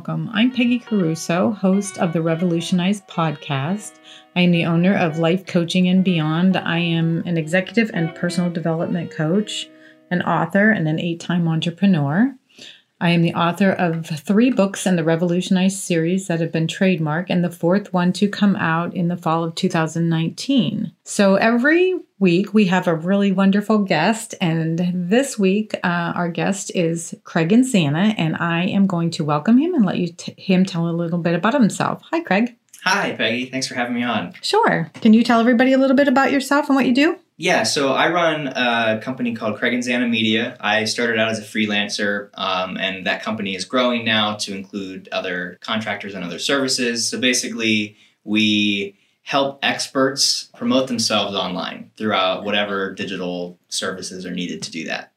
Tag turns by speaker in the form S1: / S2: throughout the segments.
S1: welcome. I'm Peggy Caruso, host of the Revolutionize podcast. I am the owner of Life Coaching and Beyond. I am an executive and personal development coach, an author, and an eight time entrepreneur. I am the author of three books in the Revolutionize series that have been trademarked, and the fourth one to come out in the fall of 2019. So every week we have a really wonderful guest, and this week uh, our guest is Craig Inzana, and I am going to welcome him and let you t- him tell a little bit about himself. Hi, Craig.
S2: Hi, Peggy. Thanks for having me on.
S1: Sure. Can you tell everybody a little bit about yourself and what you do?
S2: Yeah, so I run a company called Craig Inzana Media. I started out as a freelancer, um, and that company is growing now to include other contractors and other services. So basically, we help experts promote themselves online throughout whatever digital services are needed to do that.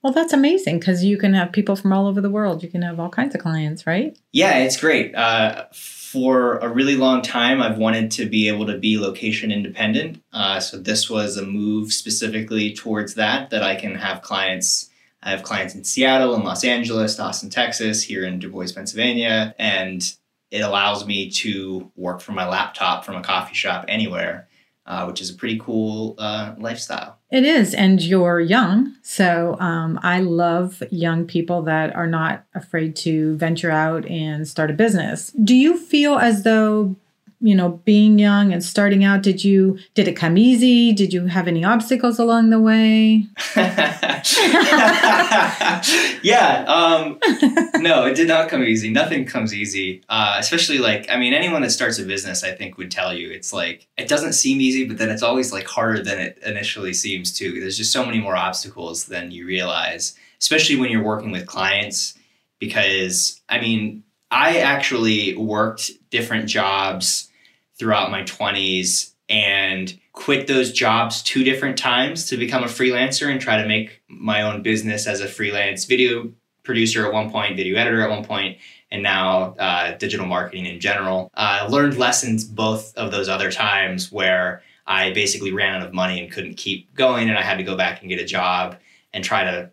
S1: Well, that's amazing because you can have people from all over the world. You can have all kinds of clients, right?
S2: Yeah, it's great. Uh, for a really long time, I've wanted to be able to be location independent. Uh, so this was a move specifically towards that, that I can have clients. I have clients in Seattle and Los Angeles, Austin, Texas, here in Du Bois, Pennsylvania, and it allows me to work from my laptop from a coffee shop anywhere uh, which is a pretty cool uh, lifestyle.
S1: It is, and you're young, so um, I love young people that are not afraid to venture out and start a business. Do you feel as though you know being young and starting out did you did it come easy? Did you have any obstacles along the way?
S2: Yeah um, no it did not come easy. Nothing comes easy. Uh, especially like i mean anyone that starts a business i think would tell you it's like it doesn't seem easy but then it's always like harder than it initially seems too. There's just so many more obstacles than you realize especially when you're working with clients because i mean i actually worked different jobs throughout my 20s and quit those jobs two different times to become a freelancer and try to make my own business as a freelance video producer at one point, video editor at one point, and now uh, digital marketing in general. I uh, learned lessons both of those other times where I basically ran out of money and couldn't keep going, and I had to go back and get a job and try to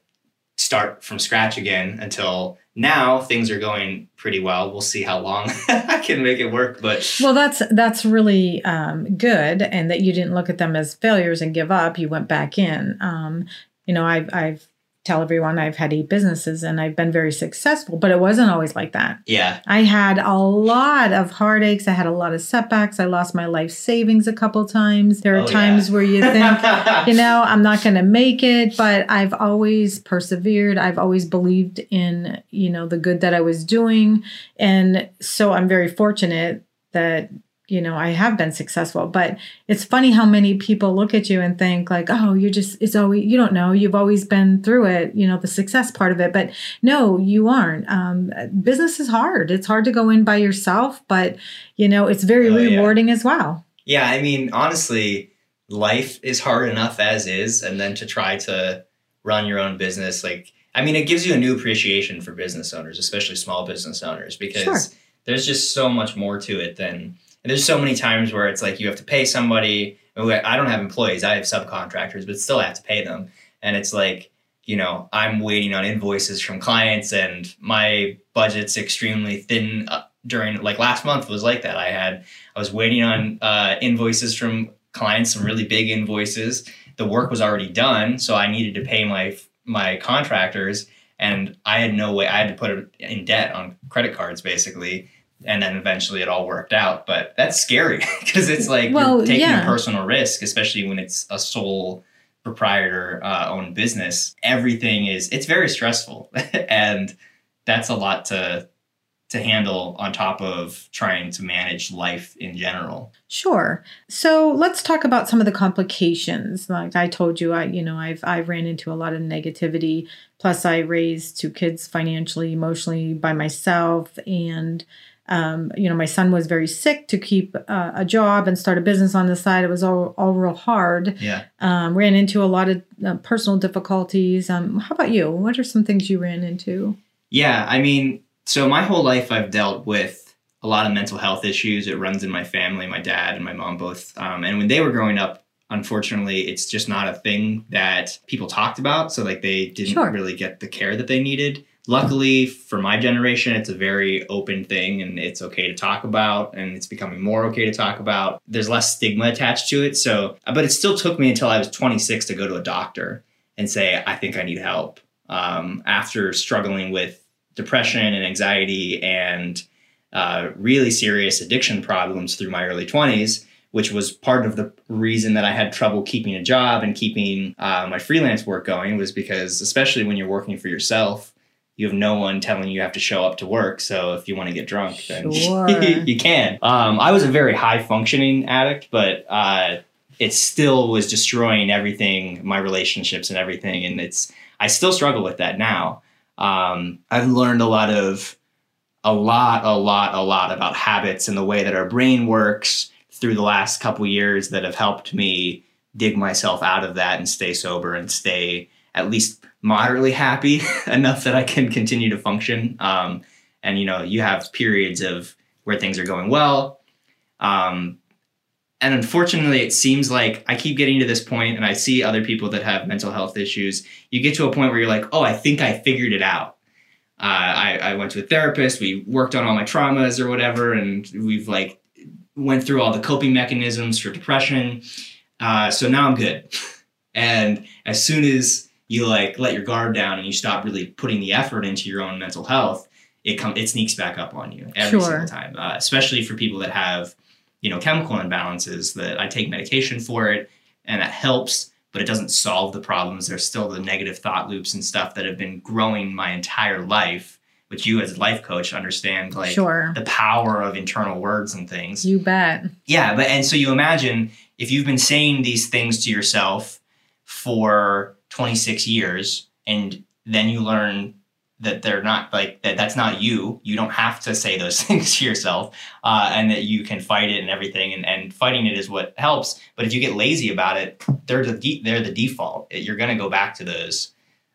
S2: start from scratch again until now things are going pretty well. We'll see how long I can make it work. But
S1: well, that's that's really um, good, and that you didn't look at them as failures and give up. You went back in. Um, you know, I've I've tell everyone I've had eight businesses and I've been very successful, but it wasn't always like that.
S2: Yeah.
S1: I had a lot of heartaches. I had a lot of setbacks. I lost my life savings a couple times. There are oh, times yeah. where you think, you know, I'm not going to make it, but I've always persevered. I've always believed in, you know, the good that I was doing. And so I'm very fortunate that you know i have been successful but it's funny how many people look at you and think like oh you're just it's always you don't know you've always been through it you know the success part of it but no you aren't um, business is hard it's hard to go in by yourself but you know it's very oh, rewarding yeah. as well
S2: yeah i mean honestly life is hard enough as is and then to try to run your own business like i mean it gives you a new appreciation for business owners especially small business owners because sure. there's just so much more to it than and there's so many times where it's like you have to pay somebody. I don't have employees, I have subcontractors, but still I have to pay them. And it's like, you know, I'm waiting on invoices from clients and my budget's extremely thin uh, during like last month was like that. I had, I was waiting on uh, invoices from clients, some really big invoices. The work was already done. So I needed to pay my, my contractors and I had no way, I had to put it in debt on credit cards basically and then eventually it all worked out. But that's scary because it's like well, you're taking yeah. a personal risk, especially when it's a sole proprietor uh, owned business. Everything is it's very stressful, and that's a lot to to handle on top of trying to manage life in general.
S1: Sure. So let's talk about some of the complications. Like I told you, I you know I've I've ran into a lot of negativity. Plus, I raised two kids financially, emotionally by myself, and um, you know, my son was very sick to keep uh, a job and start a business on the side. It was all, all real hard.
S2: Yeah.
S1: Um, ran into a lot of uh, personal difficulties. Um, how about you? What are some things you ran into?
S2: Yeah, I mean, so my whole life I've dealt with a lot of mental health issues. It runs in my family. My dad and my mom both. Um, and when they were growing up, unfortunately, it's just not a thing that people talked about. So like they didn't sure. really get the care that they needed. Luckily for my generation, it's a very open thing and it's okay to talk about and it's becoming more okay to talk about. There's less stigma attached to it. So, but it still took me until I was 26 to go to a doctor and say, I think I need help. Um, after struggling with depression and anxiety and uh, really serious addiction problems through my early 20s, which was part of the reason that I had trouble keeping a job and keeping uh, my freelance work going, was because, especially when you're working for yourself, you have no one telling you you have to show up to work. So if you want to get drunk, then
S1: Sure.
S2: you can. Um, I was a very high functioning addict, but uh, it still was destroying everything, my relationships and everything. And it's I still struggle with that now. Um, I've learned a lot of a lot, a lot, a lot about habits and the way that our brain works through the last couple years that have helped me dig myself out of that and stay sober and stay at least moderately happy enough that I can continue to function. Um, and you know, you have periods of where things are going well. Um, and unfortunately, it seems like I keep getting to this point, and I see other people that have mental health issues. You get to a point where you're like, "Oh, I think I figured it out." Uh, I, I went to a therapist. We worked on all my traumas or whatever, and we've like went through all the coping mechanisms for depression. Uh, so now I'm good. And as soon as you like let your guard down and you stop really putting the effort into your own mental health, it come it sneaks back up on you every
S1: Sure.
S2: single time. Uh, especially for people that have, you know, chemical imbalances. That I take medication for it, and that helps, but it doesn't solve the problems. There's still the negative thought loops and stuff that have been growing my entire life. Which you as a life coach understand like
S1: sure.
S2: the power of internal words and things.
S1: You bet.
S2: Yeah, but and so you imagine if you've been saying these things to yourself for 26 years and then you learn that they're not like that that's not you you don't have to say those things to yourself uh, and that you can fight it and everything and, and fighting it is what helps but if you get lazy about it they're the de- they're the default you're going to go back to those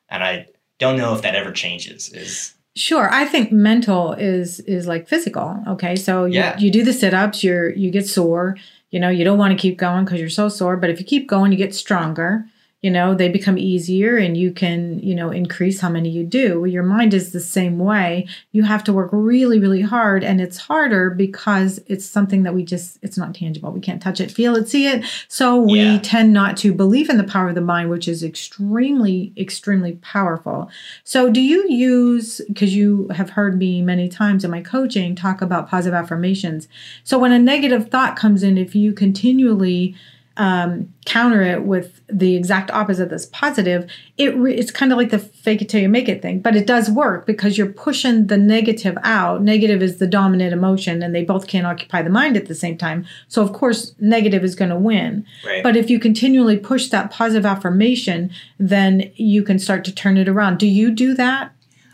S2: and i don't know if that ever changes is
S1: Sure, I think mental is is like physical. Okay, so you,
S2: Yeah.
S1: you do the sit ups, you're you get sore. You know, you don't want to keep going because you're so sore. But if you keep going, you get stronger. You know, they become easier, and you can you know increase how many you do. Your mind is the same way. You have to work really, really hard, and it's harder because it's something that we just it's not tangible. We can't touch it, feel it, see it. So we
S2: Yeah.
S1: tend not to believe in the power of the mind, which is extremely, extremely powerful. So, do you use, because you have heard me many times in my coaching talk about positive affirmations. So, when a negative thought comes in, if you continually um, counter it with the exact opposite that's positive, it re- it's kind of like the fake it till you make it thing, but it does work because you're pushing the negative out. Negative is the dominant emotion, and they both can't occupy the mind at the same time. So, of course, negative is going to win.
S2: right
S1: But if you continually push that positive affirmation, then you can start to turn it around. Do you do that?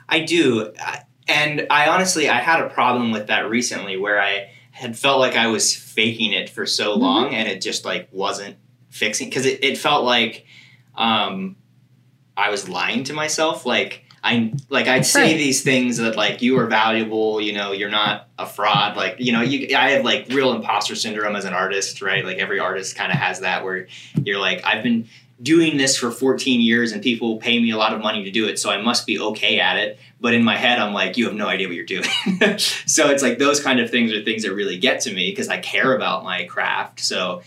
S2: I do. And I honestly, I had a problem with that recently where I had felt like I was faking it for so
S1: Mm-hmm.
S2: long and it just like wasn't fixing because it, it felt like um, I was lying to myself. Like, I like I'd say
S1: Right.
S2: these things that like you are valuable, you know, you're not a fraud. Like you know, you I have like real imposter syndrome as an artist, right? Like every artist kind of has that where you're like I've been doing this for 14 years and people pay me a lot of money to do it, so I must be okay at it. But in my head, I'm like, you have no idea what you're doing. so it's like those kind of things are things that really get to me because I care about my craft. So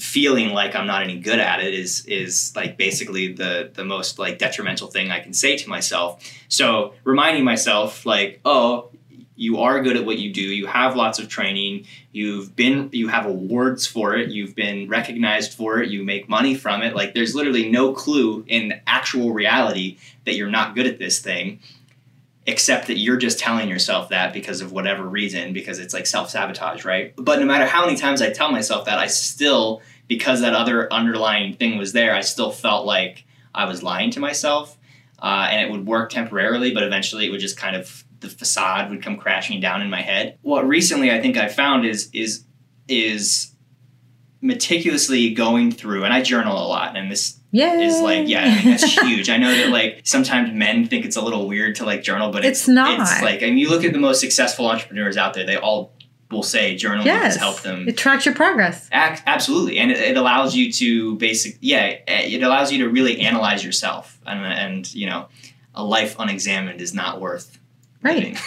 S2: feeling like I'm not any good at it is is like basically the the most like detrimental thing I can say to myself. So reminding myself like, oh, you are good at what you do. You have lots of training. You've been you have awards for it. You've been recognized for it. You make money from it. Like there's literally no clue in actual reality that you're not good at this thing except that you're just telling yourself that because of whatever reason because it's like self-sabotage right but no matter how many times i tell myself that i still because that other underlying thing was there i still felt like i was lying to myself uh, and it would work temporarily but eventually it would just kind of the facade would come crashing down in my head what recently i think i found is is is meticulously going through and i journal a lot and this
S1: Yeah.
S2: is like yeah I mean, that's huge i know that like sometimes men think it's a little weird to like journal but it's,
S1: It's not.
S2: it's like I and you look at the most successful entrepreneurs out there they all will say journaling
S1: yes.
S2: has helped them
S1: It tracks your progress.
S2: Ac- absolutely and it, it allows you to basic yeah eh, it allows you to really analyze yourself and, and you know a life unexamined is not worth
S1: right.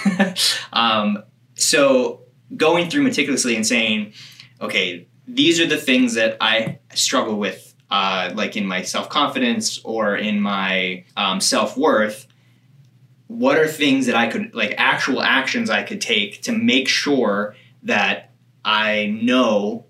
S2: um, so going through meticulously and saying, okay, these are the things that I struggle with, uh, like in my self confidence or in my um, self worth. What are things that I could, like actual actions I could take to make sure that I know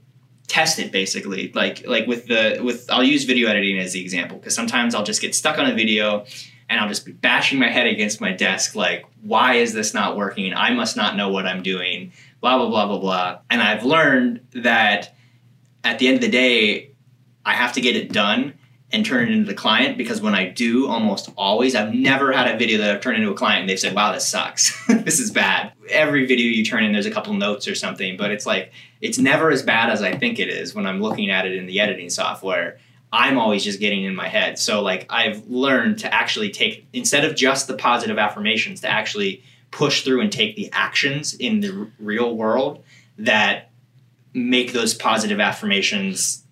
S2: test it basically like like with the with I'll use video editing as the example because sometimes I'll just get stuck on a video and I'll just be bashing my head against my desk like why is this not working I must not know what I'm doing blah blah blah blah blah and I've learned that at the end of the day I have to get it done and turn it into the client because when I do, almost always, I've never had a video that I've turned into a client and they've said, wow, this sucks. this is bad. Every video you turn in, there's a couple notes or something, but it's like, it's never as bad as I think it is when I'm looking at it in the editing software. I'm always just getting in my head. So, like, I've learned to actually take, instead of just the positive affirmations, to actually push through and take the actions in the r- real world that make those positive affirmations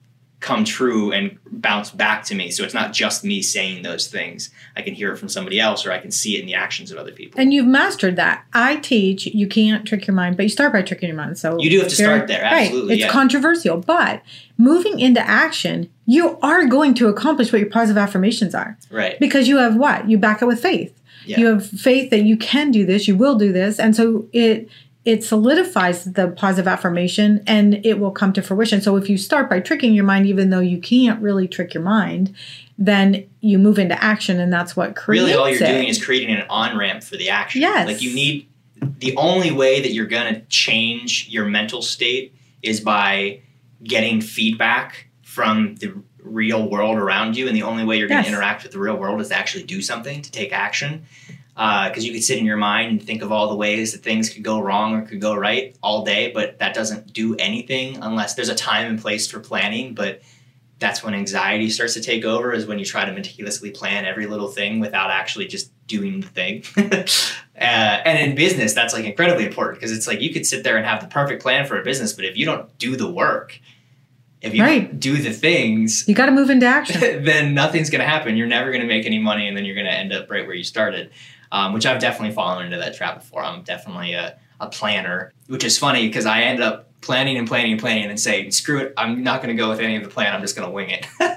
S2: come true and bounce back to me. So it's not just me saying those things. I can hear it from somebody else or I can see it in the actions of other people.
S1: And you've mastered that. I teach you can't trick your mind, but you start by tricking your mind. So
S2: you do have to start there. Absolutely.
S1: Right. It's
S2: yeah.
S1: controversial, but moving into action, you are going to accomplish what your positive affirmations are
S2: right.
S1: because you have what? You back it with faith.
S2: Yeah.
S1: You have faith that you can do this, you will do this, and so it it solidifies the positive affirmation and it will come to fruition. So if you start by tricking your mind, even though you can't really trick your mind, then you move into action, and that's what creates
S2: Really, all you're
S1: it.
S2: doing is creating an on ramp for the action.
S1: Yes.
S2: Like you need the only way that you're going to change your mental state is by getting feedback from the real world around you. And the only way you're going
S1: Yes.
S2: to interact with the real world is to actually do something, to take action. Because you could sit in your mind and think of all the ways that things could go wrong or could go right all day, but that doesn't do anything unless there's a time and place for planning. But that's when anxiety starts to take over is when you try to meticulously plan every little thing without actually just doing the thing uh, and in business that's like incredibly important because it's like you could sit there and have the perfect plan for a business but if you don't do the work if you
S1: Right.
S2: don't do the things
S1: You got to move into action.
S2: then nothing's going to happen you're never going to make any money and then you're going to end up right where you started um, which i've definitely fallen into that trap before. I'm definitely a, a planner which is funny because i ended up planning and planning and planning and saying screw it i'm not going to go with any of the plan i'm just going to wing it.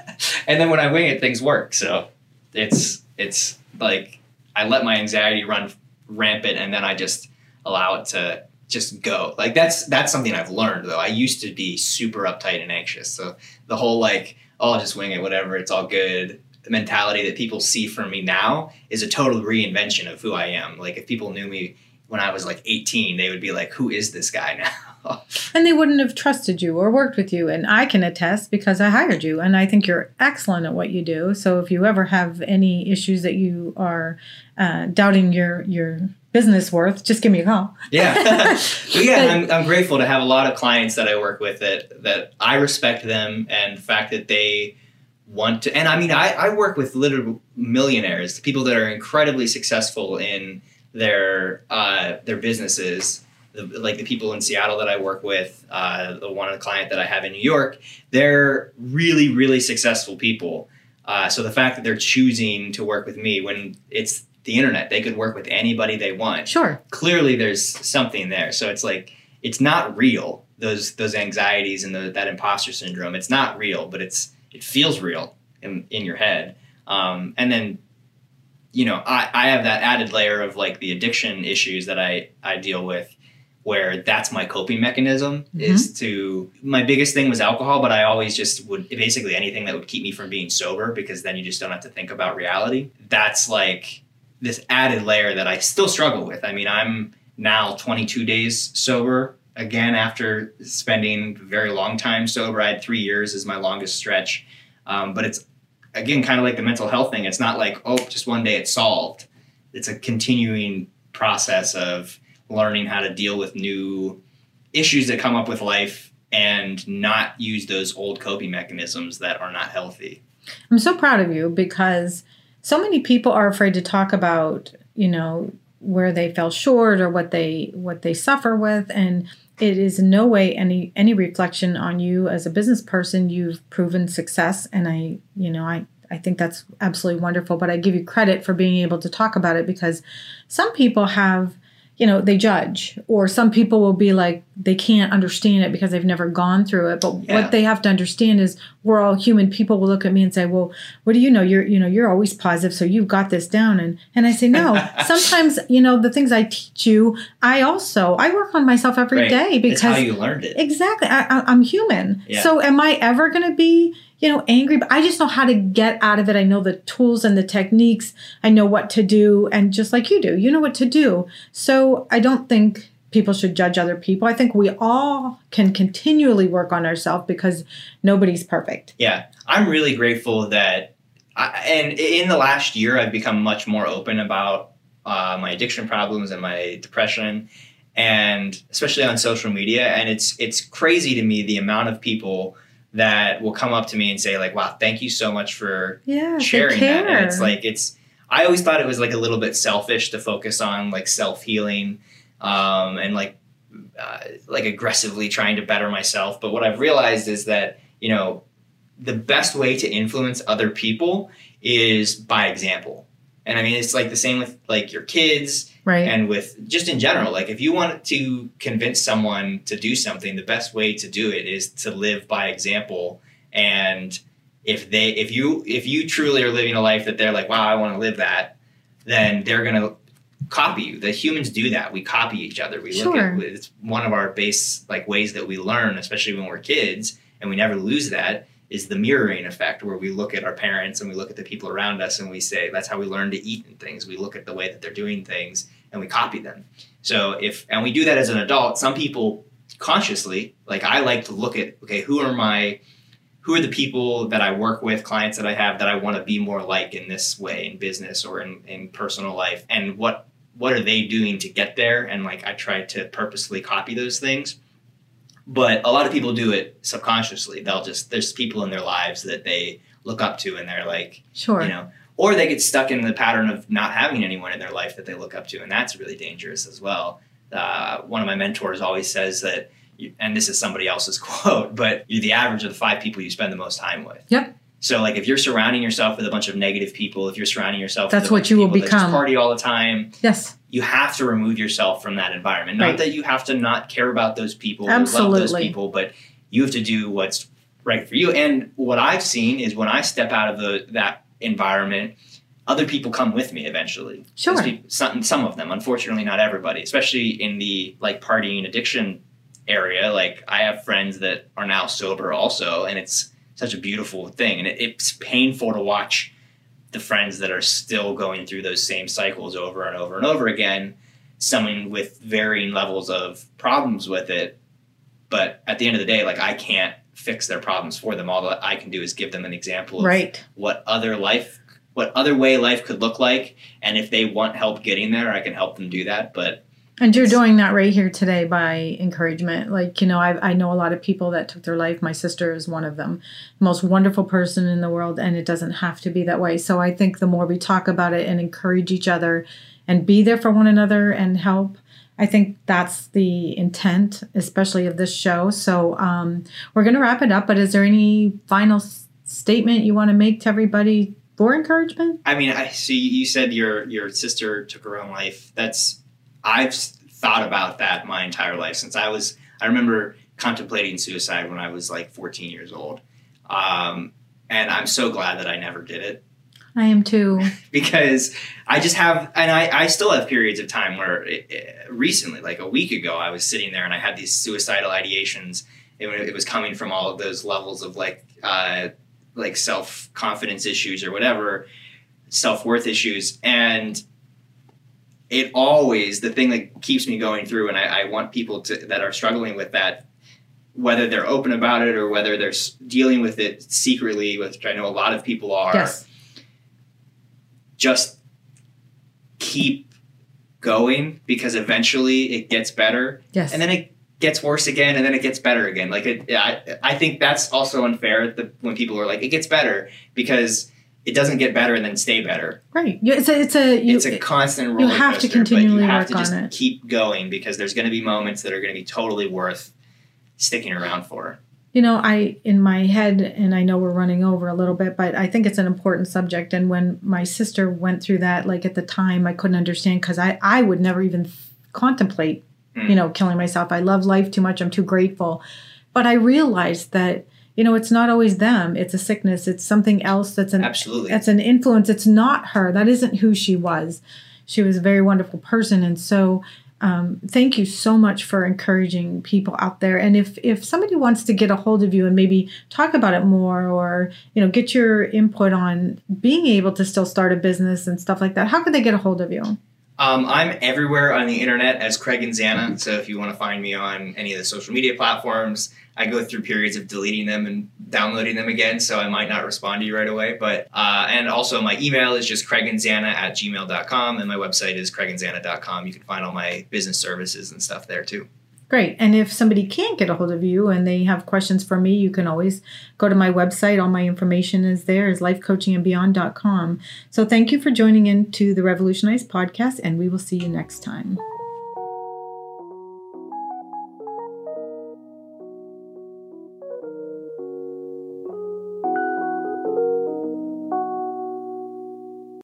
S2: And then when i wing it things work. So it's it's like i let my anxiety run rampant and then i just allow it to just go. Like that's that's something i've learned though. I used to be super uptight and anxious. So the whole like oh i'll just wing it whatever it's all good mentality that people see from me now is a total reinvention of who i am like if people knew me when i was like 18 they would be like who is this guy now
S1: and they wouldn't have trusted you or worked with you. And I can attest because I hired you, and I think you're excellent at what you do. So if you ever have any issues that you are uh, doubting your your business worth, just give me a call.
S2: Yeah, yeah, I'm, I'm grateful to have a lot of clients that I work with that that I respect them and the fact that they want to. And I mean, I, I work with literal millionaires, people that are incredibly successful in their uh, their businesses. The, like the people in Seattle that I work with, uh, the one of the client that I have in New York, they're really really successful people. Uh, so the fact that they're choosing to work with me when it's the internet, they could work with anybody they want
S1: Sure.
S2: clearly there's something there. So it's like it's not real. Those those anxieties and the, that imposter syndrome. It's not real, but it's it feels real in in your head. Um, and then you know I, I have that added layer of like the addiction issues that I I deal with where that's my coping mechanism is to my biggest thing was alcohol but i always just would basically anything that would keep me from being sober because then you just don't have to think about reality that's like this added layer that I still struggle with. I mean, I'm now 22 days sober again after spending very long time sober. I had three years as my longest stretch, um, but it's again kind of like the mental health thing. It's not like oh, just one day it's solved. It's a continuing process of learning how to deal with new issues that come up with life and not use those old coping mechanisms that are not healthy.
S1: I'm so proud of you because so many people are afraid to talk about, you know, where they fell short or what they what they suffer with and it is in no way any any reflection on you as a business person. You've proven success and I, you know, I I think that's absolutely wonderful. But I give you credit for being able to talk about it because some people have you know they judge or some people will be like they can't understand it because they've never gone through it but
S2: Yeah.
S1: what they have to understand is we're all human people will look at me and say well what do you know you're you know you're always positive so you've got this down and and i say no sometimes you know the things i teach you i also i work on myself every
S2: Right.
S1: day
S2: it's
S1: because
S2: how you learned it.
S1: Exactly. I, I'm human.
S2: Yeah.
S1: So am I ever going to be, you know, angry? But I just know how to get out of it. I know the tools and the techniques. I know what to do. And just like you do, you know what to do. So I don't think people should judge other people. I think we all can continually work on ourselves because nobody's perfect.
S2: Yeah, I'm really grateful that, I, and in the last year, I've become much more open about uh, my addiction problems and my depression, and especially on social media. And it's it's crazy to me the amount of people that will come up to me and say like, "Wow, thank you so much for
S1: Yeah.
S2: sharing that." And it's like it's. I always thought it was like a little bit selfish to focus on like self healing, um, and like uh, like aggressively trying to better myself. But what I've realized is that you know the best way to influence other people is by example. And I mean, it's like the same with like your kids
S1: right.
S2: and with just in general. Like, if you want to convince someone to do something, the best way to do it is to live by example. And if they, if you, if you truly are living a life that they're like, wow, I want to live that, then they're gonna copy you. The humans do that. We copy each other. We look at it's one of our base like ways that we learn, especially when we're kids, and we never lose that. Is the mirroring effect where we look at our parents and we look at the people around us and we say that's how we learn to eat and things. We look at the way that they're doing things and we copy them. So if and we do that as an adult, some people consciously, like I like to look at okay, who are my who are the people that I work with, clients that I have that I want to be more like in this way in business or in, in personal life and what what are they doing to get there and like I try to purposely copy those things. But a lot of people do it subconsciously. They'll just there's people in their lives that they look up to and they're like
S1: sure.
S2: you know or they get stuck in the pattern of not having anyone in their life that they look up to and that's really dangerous as well uh, one of my mentors always says that you, and this is somebody else's quote but you're the average of the five people you spend the most time with
S1: Yep.
S2: So like if you're surrounding yourself with a bunch of negative people if you're surrounding yourself
S1: That's
S2: with
S1: what you will become.
S2: party all the time
S1: yes.
S2: you have to remove yourself from that environment. Not
S1: Right.
S2: that you have to not care about those people, or love those people, but you have to do what's right for you. And what I've seen is when I step out of the that environment, other people come with me eventually.
S1: Sure.
S2: People- some, some of them, unfortunately, not everybody, especially in the like partying addiction area. Like I have friends that are now sober also, and it's such a beautiful thing. And it, it's painful to watch the friends that are still going through those same cycles over and over and over again, someone with varying levels of problems with it. But at the end of the day, like I can't fix their problems for them. All that I can do is give them an example of
S1: Right.
S2: what other life what other way life could look like and if they want help getting there i can help them do that but
S1: And you're doing that right here today by encouragement. Like, you know, I, I know a lot of people that took their life. My sister is one of them. Most wonderful person in the world, and it doesn't have to be that way. So I think the more we talk about it and encourage each other and be there for one another and help, I think that's the intent, especially of this show. So um, we're going to wrap it up, but is there any final s- statement you want to make to everybody for encouragement?
S2: i mean i see you said your your sister took her own life that's i've thought about that my entire life since i was i remember contemplating suicide when i was like 14 years old um, and i'm so glad that i never did it
S1: I am too.
S2: because I just have, and I, I still have periods of time where it, it- recently, like a week ago, I was sitting there and I had these suicidal ideations. It, it was coming from all of those levels of like, uh, like self confidence issues or whatever, self worth issues, and it always the thing that keeps me going through. And I, I want people to that are struggling with that. Whether they're open about it or whether they're dealing with it secretly, which I know a lot of people are,
S1: Yes.
S2: just keep going because eventually it gets better
S1: Yes.
S2: and then it gets worse again and then it gets better again like it, I, I think that's also unfair the, when people are like it gets better because it doesn't get better and then stay better
S1: right. It's a. It's a. You,
S2: it's a constant roller
S1: you have to
S2: coaster, but
S1: continually
S2: you have
S1: work
S2: to
S1: on it.
S2: keep going because there's going to be moments that are going to be totally worth sticking around for
S1: you know, I in my head, and I know we're running over a little bit, but I think it's an important subject. And when my sister went through that, like at the time, I couldn't understand because I I would never even contemplate, mm. you know, killing myself. I love life too much. I'm too grateful, but I realized that you know it's not always them. It's a sickness. It's something else that's an
S2: absolutely.
S1: that's an influence. It's not her. That isn't who she was. She was a very wonderful person. And so um, thank you so much for encouraging people out there. And if if somebody wants to get a hold of you and maybe talk about it more or you know get your input on being able to still start a business and stuff like that how could they get a hold of you
S2: um, I'm everywhere on the internet as Craig Inzana. So if you want to find me on any of the social media platforms, I go through periods of deleting them and downloading them again, so I might not respond to you right away. But uh, and also my email is just craiginzana at gmail.com and my website is craiginzana.com. You can find all my business services and stuff there too.
S1: Great. And if somebody can't get a hold of you and they have questions for me, you can always go to my website. All my information is there is lifecoachingandbeyond.com. So thank you for joining in to the Revolutionize podcast and we will see you next time.